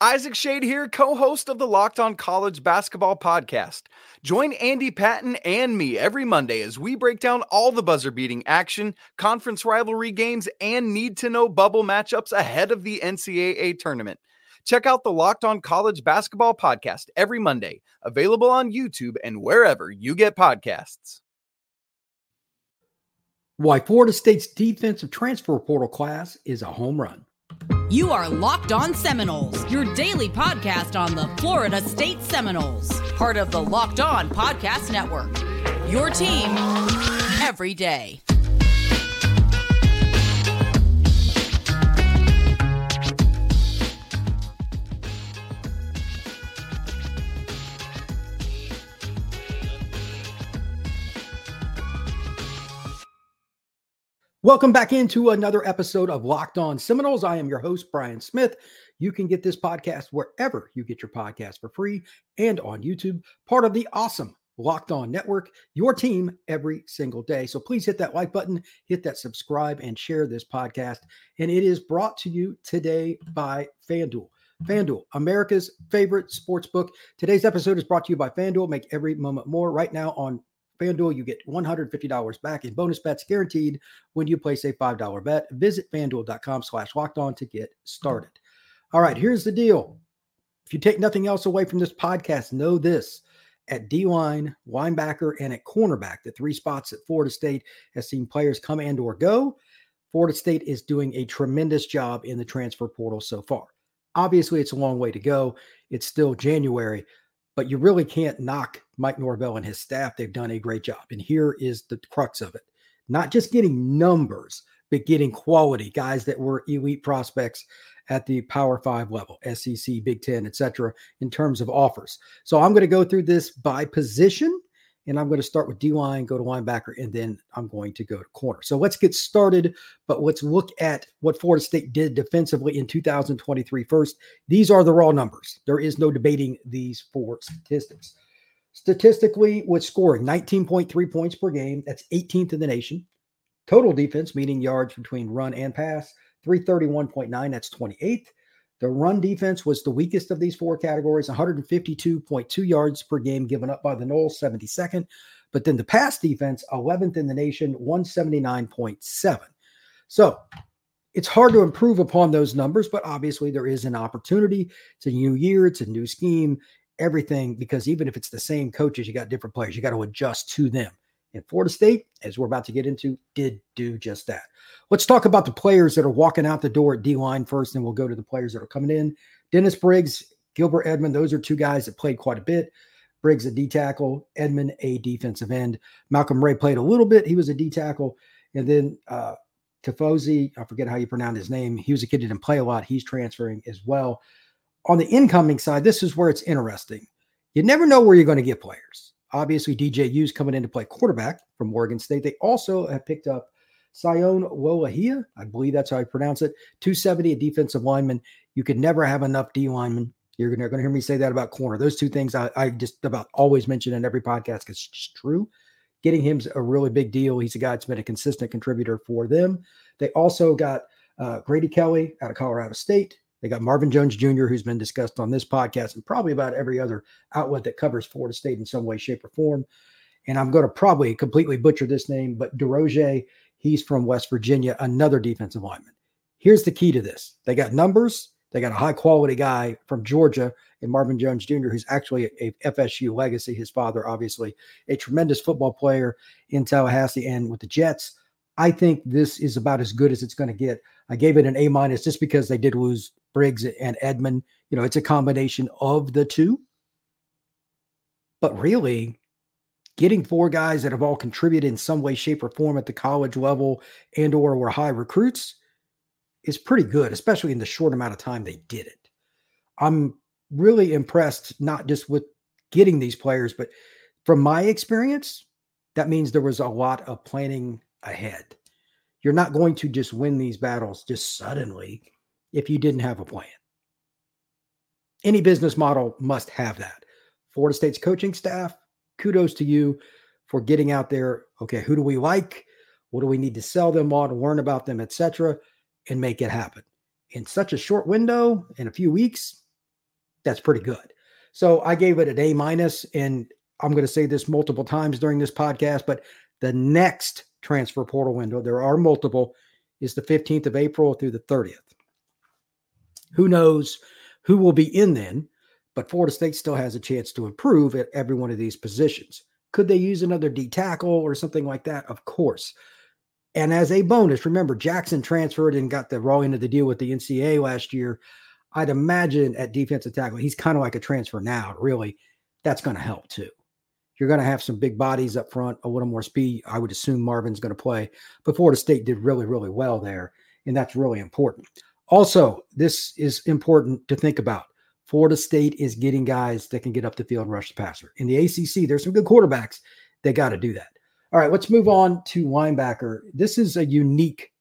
Isaac Schade here, co host of the Locked On College Basketball Podcast. Join Andy Patton and me every Monday as we break down all the buzzer beating action, conference rivalry games, and need to know bubble matchups ahead of the NCAA tournament. Check out the Locked On College Basketball Podcast every Monday, available on YouTube and wherever you get podcasts. Why Florida State's defensive transfer portal class is a home run. You are Locked On Seminoles, your daily podcast on the Florida State Seminoles, part of the Locked On Podcast Network. Your team every day. Welcome back into another episode of Locked On Seminoles. I am your host, Brian Smith. You can get this podcast wherever you get your podcast for free and on YouTube, part of the awesome Locked On Network, your team every single day. So please hit that like button, hit that subscribe, and share this podcast. And it is brought to you today by FanDuel. FanDuel, America's favorite sports book. Today's episode is brought to you by FanDuel. Make every moment more. Right now on FanDuel, you get $150 back in bonus bets guaranteed when you place a $5 bet. Visit fanduel.com slash locked on to get started. All right, here's the deal. If you take nothing else away from this podcast, know this. At D line, linebacker, and at cornerback, the three spots at Florida State has seen players come and or go. Florida State is doing a tremendous job in the transfer portal so far. Obviously, it's a long way to go. It's still January, but you really can't knock Mike Norvell and his staff. They've done a great job. And here is the crux of it not just getting numbers, but getting quality guys that were elite prospects at the Power Five level, SEC, Big Ten, etc., in terms of offers. So I'm going to go through this by position and I'm going to start with D line, go to linebacker, and then I'm going to go to corner. So let's get started. But let's look at what Florida State did defensively in 2023 first. These are the raw numbers. There is no debating these four statistics. Statistically, with scoring 19.3 points per game, that's 18th in the nation. Total defense, meaning yards between run and pass, 331.9, that's 28th. The run defense was the weakest of these four categories, 152.2 yards per game given up by the Noles, 72nd. But then the pass defense, 11th in the nation, 179.7. So it's hard to improve upon those numbers, but obviously there is an opportunity. It's a new year, it's a new scheme, everything, because even if it's the same coaches, you got different players, you got to adjust to them. And Florida State, as we're about to get into, did do just that. Let's talk about the players that are walking out the door at D line first, and we'll go to the players that are coming in. Dennis Briggs, Gilbert Edmond, those are two guys that played quite a bit. Briggs, a D tackle, Edmond, a defensive end. Malcolm Ray played a little bit. He was a D tackle. And then uh, Tifosi, I forget how you pronounce his name. He was a kid that didn't play a lot. He's transferring as well. On the incoming side, this is where it's interesting. You never know where you're going to get players. Obviously, DJU's coming in to play quarterback from Oregon State. They also have picked up Sione Lolohea. I believe that's how I pronounce it. 270, a defensive lineman. You could never have enough D linemen. You're going to hear me say that about corner. Those two things I, I just about always mention in every podcast because it's just true. Getting him's a really big deal. He's a guy that's been a consistent contributor for them. They also got uh, Grady Kelly out of Colorado State. They got Marvin Jones Jr., who's been discussed on this podcast and probably about every other outlet that covers Florida State in some way, shape, or form. And I'm going to probably completely butcher this name, but DeRoche, he's from West Virginia, another defensive lineman. Here's the key to this they got numbers, they got a high quality guy from Georgia and Marvin Jones Jr., who's actually a FSU legacy. His father, obviously, a tremendous football player in Tallahassee and with the Jets. I think this is about as good as it's going to get. I gave it an A minus just because they did lose Briggs and Edmond. You know, it's a combination of the two. But really, getting four guys that have all contributed in some way, shape, or form at the college level and or were high recruits is pretty good, especially in the short amount of time they did it. I'm really impressed, not just with getting these players, but from my experience, that means there was a lot of planning ahead. You're not going to just win these battles just suddenly if you didn't have a plan. Any business model must have that. Florida State's coaching staff, kudos to you for getting out there. Okay, who do we like? What do we need to sell them on, learn about them, etc., and make it happen. In such a short window, in a few weeks, That's pretty good. So I gave it an A minus, and I'm going to say this multiple times during this podcast, but the next transfer portal window, there are multiple, is the 15th of April through the 30th. Who knows who will be in then, but Florida State still has a chance to improve at every one of these positions. Could they use another D tackle or something like that? Of course. And as a bonus, remember Jackson transferred and got the raw end of the deal with the NCAA last year. I'd imagine at defensive tackle, he's kind of like a transfer now. Really, that's going to help too. You're going to have some big bodies up front, a little more speed. I would assume Marvin's going to play. But Florida State did really, really well there, and that's really important. Also, this is important to think about. Florida State is getting guys that can get up the field and rush the passer. In the ACC, there's some good quarterbacks. They got to do that. All right, let's move on to linebacker. This is a unique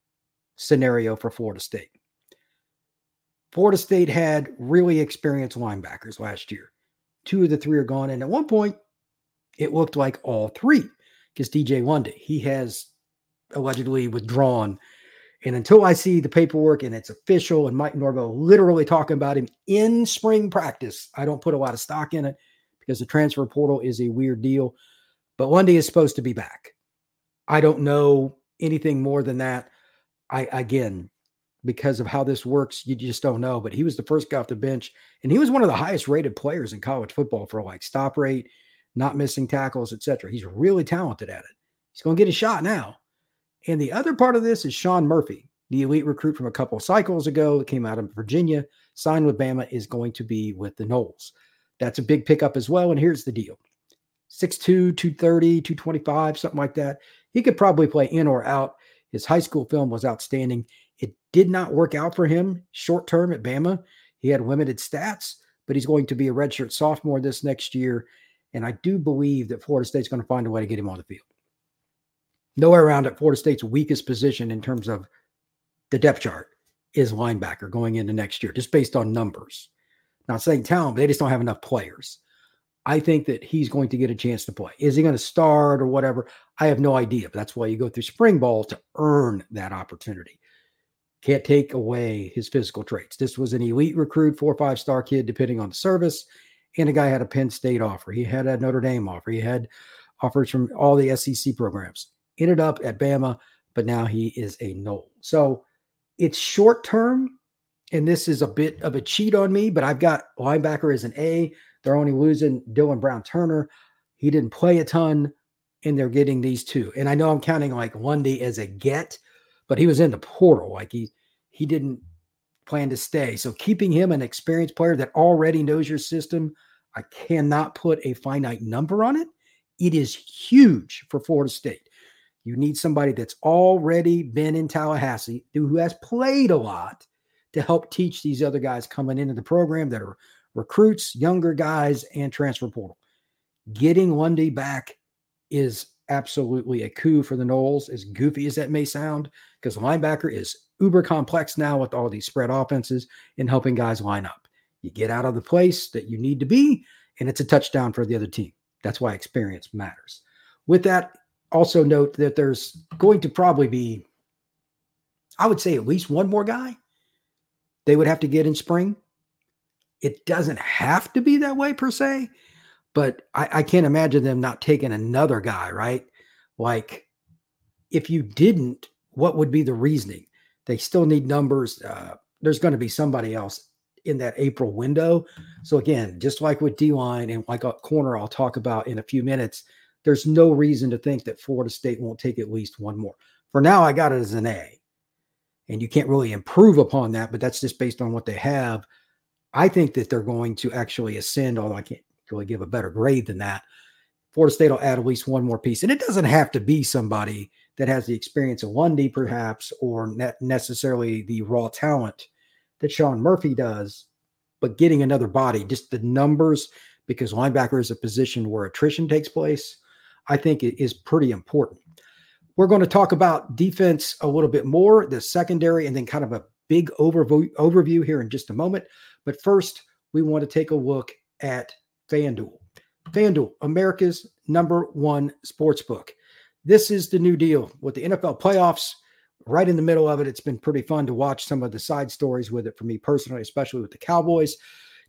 scenario for Florida State. Florida State had really experienced linebackers last year. Two of the three are gone. And at one point, it looked like all three because DJ Lundy, he has allegedly withdrawn. And until I see the paperwork and it's official and Mike Norvell literally talking about him in spring practice, I don't put a lot of stock in it because the transfer portal is a weird deal. But Lundy is supposed to be back. I don't know anything more than that. I again, because of how this works, you just don't know. But he was the first guy off the bench, and he was one of the highest rated players in college football for like stop rate, not missing tackles, etc. He's really talented at it. He's going to get a shot now. And the other part of this is Shawn Murphy, the elite recruit from a couple cycles ago that came out of Virginia, signed with Bama, is going to be with the Noles. That's a big pickup as well. And here's the deal 6'2, 230, 225, something like that. He could probably play in or out. His high school film was outstanding. It did not work out for him short term at Bama. He had limited stats, but he's going to be a redshirt sophomore this next year. And I do believe that Florida State's going to find a way to get him on the field. Nowhere around it, Florida State's weakest position in terms of the depth chart is linebacker going into next year, just based on numbers. Not saying talent, but they just don't have enough players. I think that he's going to get a chance to play. Is he going to start or whatever? I have no idea. But that's why you go through spring ball to earn that opportunity. Can't take away his physical traits. This was an elite recruit, four or five star kid, depending on the service. And a guy had a Penn State offer. He had a Notre Dame offer. He had offers from all the SEC programs. Ended up at Bama, but now he is a Nole. So it's short term. And this is a bit of a cheat on me, but I've got linebacker as an A. They're only losing Dylan Brown Turner. He didn't play a ton, and they're getting these two. And I know I'm counting like Lundy as a get, but he was in the portal. Like he he didn't plan to stay. So keeping him an experienced player that already knows your system, I cannot put a finite number on it. It is huge for Florida State. You need somebody that's already been in Tallahassee, who has played a lot to help teach these other guys coming into the program that are recruits, younger guys, and transfer portal. Getting Lundy back is absolutely a coup for the Noles, as goofy as that may sound, because the linebacker is uber complex now with all these spread offenses and helping guys line up. You get out of the place that you need to be, and it's a touchdown for the other team. That's why experience matters. With that, also note that there's going to probably be, I would say, at least one more guy they would have to get in spring it doesn't have to be that way per se, but I, I can't imagine them not taking another guy, right? Like, if you didn't, what would be the reasoning? They still need numbers. Uh, there's going to be somebody else in that April window. So again, just like with D line and like a corner, I'll talk about in a few minutes. There's no reason to think that Florida State won't take at least one more. For now, I got it as an A, and you can't really improve upon that, but that's just based on what they have. I think that they're going to actually ascend, although I can't really give a better grade than that. Florida State will add at least one more piece. And it doesn't have to be somebody that has the experience of Lundy, perhaps, or ne- necessarily the raw talent that Shawn Murphy does, but getting another body, just the numbers, because linebacker is a position where attrition takes place, I think it is pretty important. We're going to talk about defense a little bit more, the secondary, and then kind of a big overview, overview here in just a moment. But first, we want to take a look at FanDuel. FanDuel, America's number one sports book. This is the new deal with the NFL playoffs right in the middle of it. It's been pretty fun to watch some of the side stories with it for me personally, especially with the Cowboys.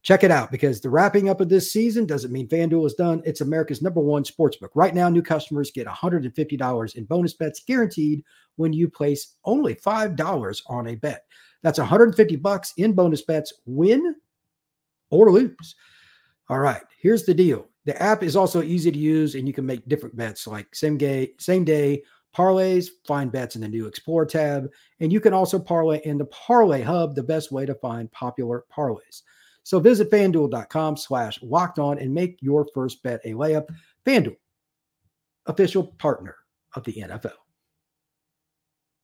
Check it out because the wrapping up of this season doesn't mean FanDuel is done. It's America's number one sportsbook. Right now, new customers get $150 in bonus bets guaranteed when you place only $5 on a bet. That's 150 bucks in bonus bets, win or lose. All right, here's the deal. The app is also easy to use and you can make different bets like same day, same day parlays, find bets in the new Explore tab, and you can also parlay in the Parlay Hub, the best way to find popular parlays. So visit fanduel.com slash locked on and make your first bet a layup. FanDuel, official partner of the NFL.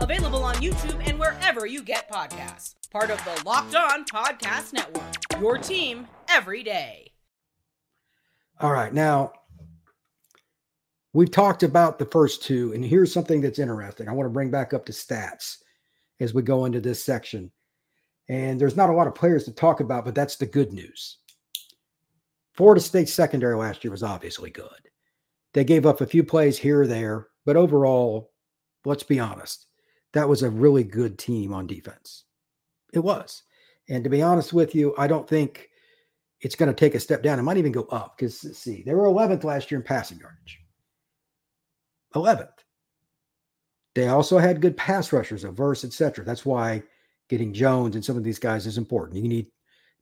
Available on YouTube and wherever you get podcasts. Part of the Locked On Podcast Network. Your team every day. All right. Now, we've talked about the first two, and here's something that's interesting. I want to bring back up the stats as we go into this section. And there's not a lot of players to talk about, but that's the good news. Florida State secondary last year was obviously good. They gave up a few plays here or there, but overall, let's be honest, that was a really good team on defense. It was. And to be honest with you, I don't think it's going to take a step down. It might even go up because, see, they were 11th last year in passing yardage. 11th. They also had good pass rushers, a verse, etc. That's why getting Jones and some of these guys is important. You need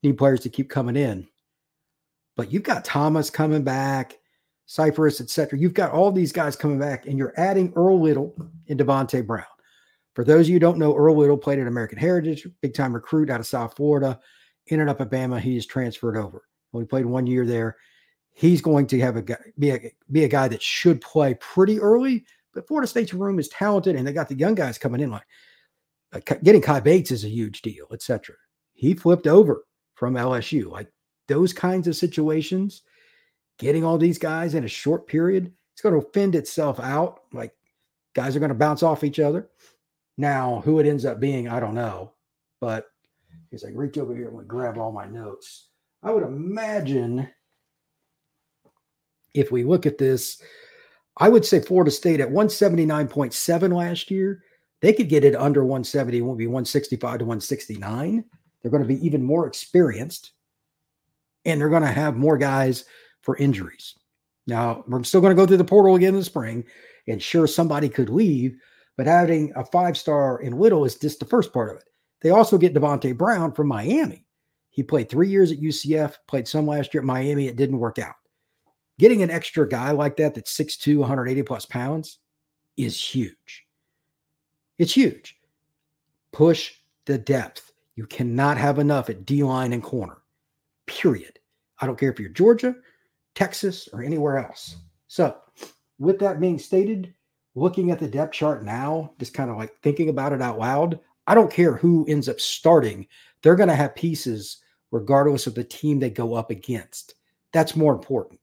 need players to keep coming in. But you've got Thomas coming back, Cypress, etc. You've got all these guys coming back, and you're adding Earl Little and Davonte Brown. For those of you who don't know, Earl Little played at American Heritage, big time recruit out of South Florida, ended up at Bama. He is transferred over. Only played one year there. He's going to have a guy, be a be a guy that should play pretty early. But Florida State's room is talented, and they got the young guys coming in. Like uh, getting Kai Bates is a huge deal, etc. He flipped over from LSU. Like those kinds of situations, getting all these guys in a short period, it's going to fend itself out. Like guys are going to bounce off each other. Now, who it ends up being, I don't know. But as I reach over here and grab all my notes, I would imagine if we look at this, I would say Florida State at 179.7 last year, they could get it under 170, it won't be 165 to 169. They're going to be even more experienced and they're going to have more guys for injuries. Now, we're still going to go through the portal again in the spring, and sure, somebody could leave, but having a five star in Little is just the first part of it. They also get Davonte Brown from Miami. He played three years at UCF, played some last year at Miami. It didn't work out. Getting an extra guy like that that's 6'2, 180 plus pounds is huge. It's huge. Push the depth. You cannot have enough at D line and corner, period. I don't care if you're Georgia, Texas, or anywhere else. So, with that being stated, looking at the depth chart now, just kind of like thinking about it out loud, I don't care who ends up starting. They're going to have pieces regardless of the team they go up against. That's more important.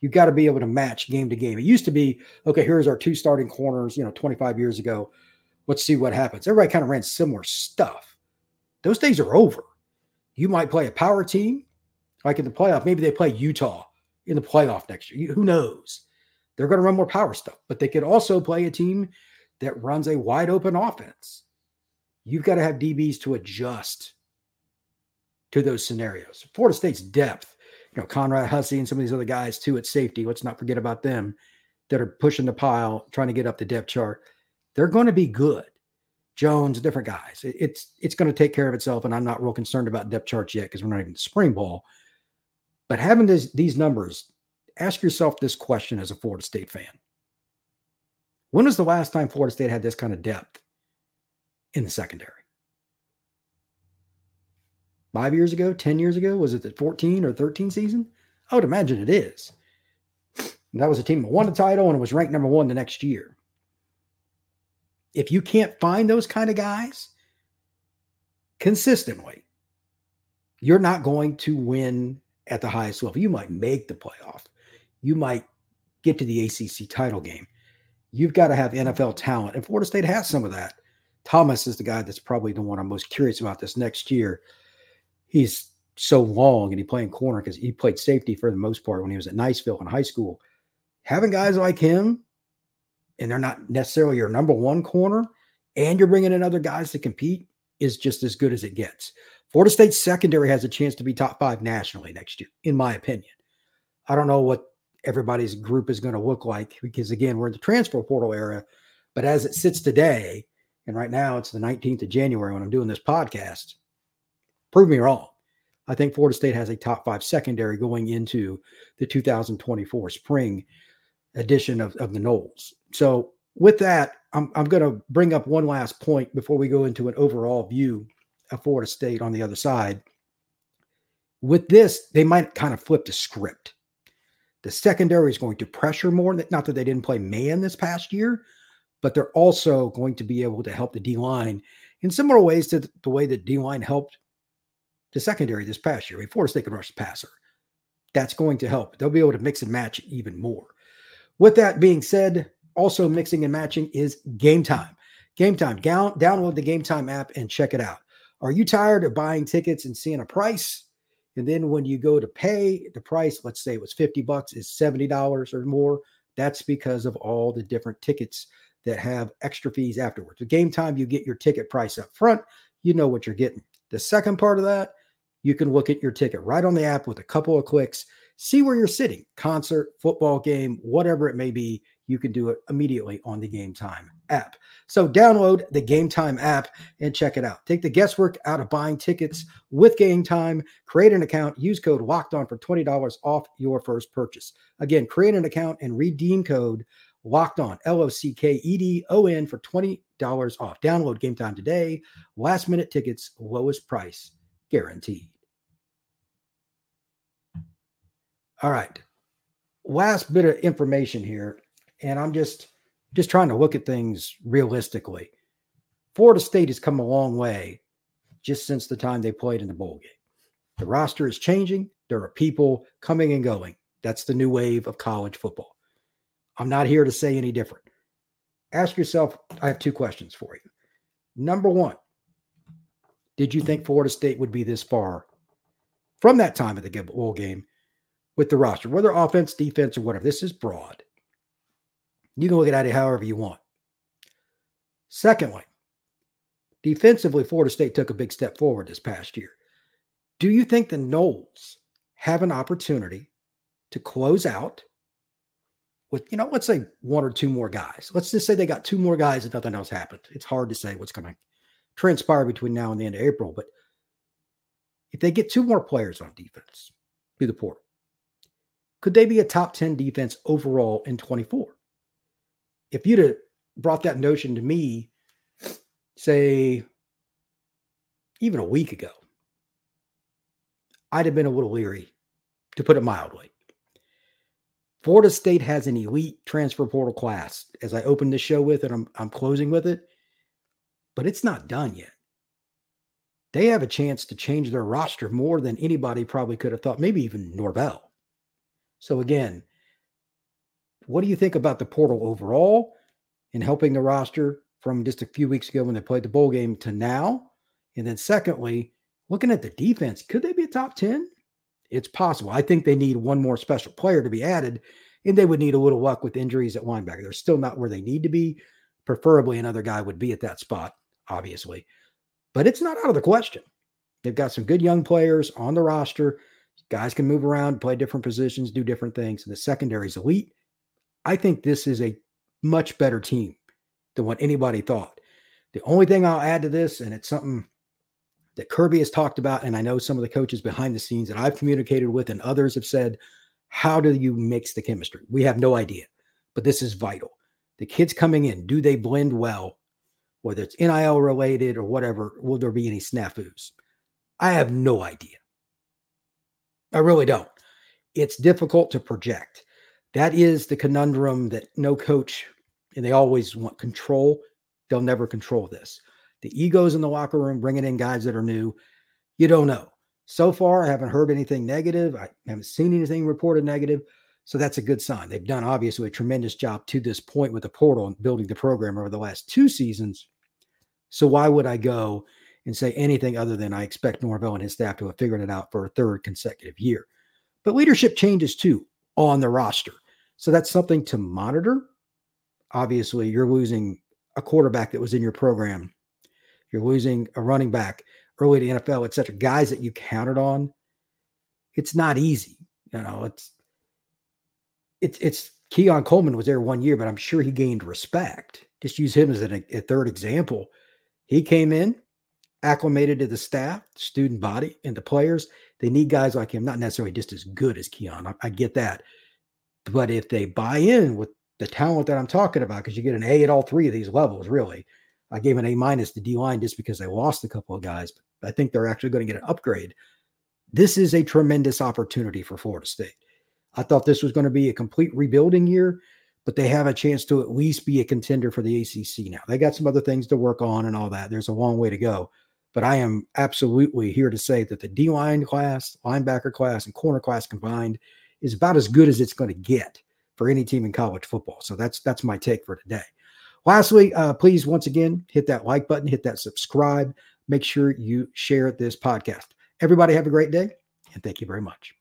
You've got to be able to match game to game. It used to be, okay, here's our two starting corners, you know, 25 years ago. Let's see what happens. Everybody kind of ran similar stuff. Those days are over. You might play a power team, like in the playoff. Maybe they play Utah in the playoff next year. Who knows? They're going to run more power stuff, but they could also play a team that runs a wide open offense. You've got to have DBs to adjust to those scenarios. Florida State's depth, you know, Conrad Hussey and some of these other guys too at safety. Let's not forget about them that are pushing the pile, trying to get up the depth chart. They're going to be good. Jones, different guys. It's it's going to take care of itself, and I'm not real concerned about depth charts yet because we're not even spring ball. But having this, these numbers ask yourself this question as a Florida State fan. When was the last time Florida State had this kind of depth in the secondary? Five years ago, 10 years ago? Was it the 14 or 13 season? I would imagine it is. And that was a team that won the title and was ranked number one the next year. If you can't find those kind of guys consistently, you're not going to win at the highest level. You might make the playoff. You might get to the ACC title game. You've got to have NFL talent. And Florida State has some of that. Thomas is the guy that's probably the one I'm most curious about this next year. He's so long and he playing corner because he played safety for the most part when he was at Niceville in high school. Having guys like him, and they're not necessarily your number one corner, and you're bringing in other guys to compete, is just as good as it gets. Florida State secondary has a chance to be top five nationally next year, in my opinion. I don't know what everybody's group is going to look like because, again, we're in the transfer portal era. But as it sits today, and right now it's the 19th of January when I'm doing this podcast, prove me wrong. I think Florida State has a top five secondary going into the 2024 spring edition of, of the Noles. So, with that, I'm, I'm going to bring up one last point before we go into an overall view of Florida State on the other side. With this, they might kind of flip the script. The secondary is going to pressure more. Not that they didn't play man this past year, but they're also going to be able to help the D line in similar ways to the way that D line helped the secondary this past year. Mean, Florida State can rush the passer. That's going to help. They'll be able to mix and match even more. With that being said, also mixing and matching is game time. Game time. Down, download the game time app and check it out. Are you tired of buying tickets and seeing a price? And then when you go to pay the price, let's say it was 50 bucks, is $70 or more. That's because of all the different tickets that have extra fees afterwards. The game time, you get your ticket price up front. You know what you're getting. The second part of that, you can look at your ticket right on the app with a couple of clicks, see where you're sitting, concert, football game, whatever it may be. You can do it immediately on the Game Time app. So download the Game Time app and check it out. Take the guesswork out of buying tickets with Game Time. Create an account, use code Locked On for $20 off your first purchase. Again, create an account and redeem code Locked On, L O C K E D O N for $20 off. Download Game Time today. Last minute tickets, lowest price guaranteed. All right. Last bit of information here, and I'm just just trying to look at things realistically. Florida State has come a long way just since the time they played in the bowl game. The roster is changing. There are people coming and going. That's the new wave of college football. I'm not here to say any different. Ask yourself, I have two questions for you. Number one, did you think Florida State would be this far from that time of the bowl game with the roster, whether offense, defense, or whatever. This is broad. You can look at it however you want. Secondly, defensively, Florida State took a big step forward this past year. Do you think the Noles have an opportunity to close out with, you know, let's say one or two more guys? Let's just say they got two more guys and nothing else happened. It's hard to say what's going to transpire between now and the end of April, but if they get two more players on defense through the portal, could they be a top 10 defense overall in 24? If you'd have brought that notion to me, say, even a week ago, I'd have been a little leery, to put it mildly. Florida State has an elite transfer portal class, as I opened the show with, and I'm, I'm closing with it, but it's not done yet. They have a chance to change their roster more than anybody probably could have thought, maybe even Norvell. So again, what do you think about the portal overall in helping the roster from just a few weeks ago when they played the bowl game to now? And then secondly, looking at the defense, could they be a top 10? It's possible. I think they need one more special player to be added, and they would need a little luck with injuries at linebacker. They're still not where they need to be. Preferably, another guy would be at that spot, obviously. But it's not out of the question. They've got some good young players on the roster. Guys can move around, play different positions, do different things. And the secondary is elite. I think this is a much better team than what anybody thought. The only thing I'll add to this, and it's something that Kirby has talked about, and I know some of the coaches behind the scenes that I've communicated with and others have said, how do you mix the chemistry? We have no idea, but this is vital. The kids coming in, do they blend well? Whether it's NIL related or whatever, will there be any snafus? I have no idea. I really don't. It's difficult to project. That is the conundrum that no coach, and they always want control. They'll never control this. The egos in the locker room, bringing in guys that are new, you don't know. So far, I haven't heard anything negative. I haven't seen anything reported negative. So that's a good sign. They've done obviously a tremendous job to this point with the portal and building the program over the last two seasons. So why would I go and say anything other than I expect Norvell and his staff to have figured it out for a third consecutive year? But leadership changes too on the roster. So that's something to monitor. Obviously, you're losing a quarterback that was in your program. You're losing a running back early to NFL, et cetera, guys that you counted on. It's not easy. You know, it's it's it's Keon Coleman was there one year, but I'm sure he gained respect. Just use him as a third example. He came in, acclimated to the staff, student body, and the players. They need guys like him, not necessarily just as good as Keon. I, I get that. But if they buy in with the talent that I'm talking about, because you get an A at all three of these levels, really. I gave an A minus to D line just because they lost a couple of guys, but I think they're actually going to get an upgrade. This is a tremendous opportunity for Florida State. I thought this was going to be a complete rebuilding year, but they have a chance to at least be a contender for the ACC now. They got some other things to work on and all that. There's a long way to go. But I am absolutely here to say that the D line class, linebacker class, and corner class combined is about as good as it's going to get for any team in college football. So that's that's my take for today. Lastly, uh, please once again hit that like button, hit that subscribe. Make sure you share this podcast. Everybody have a great day, and thank you very much.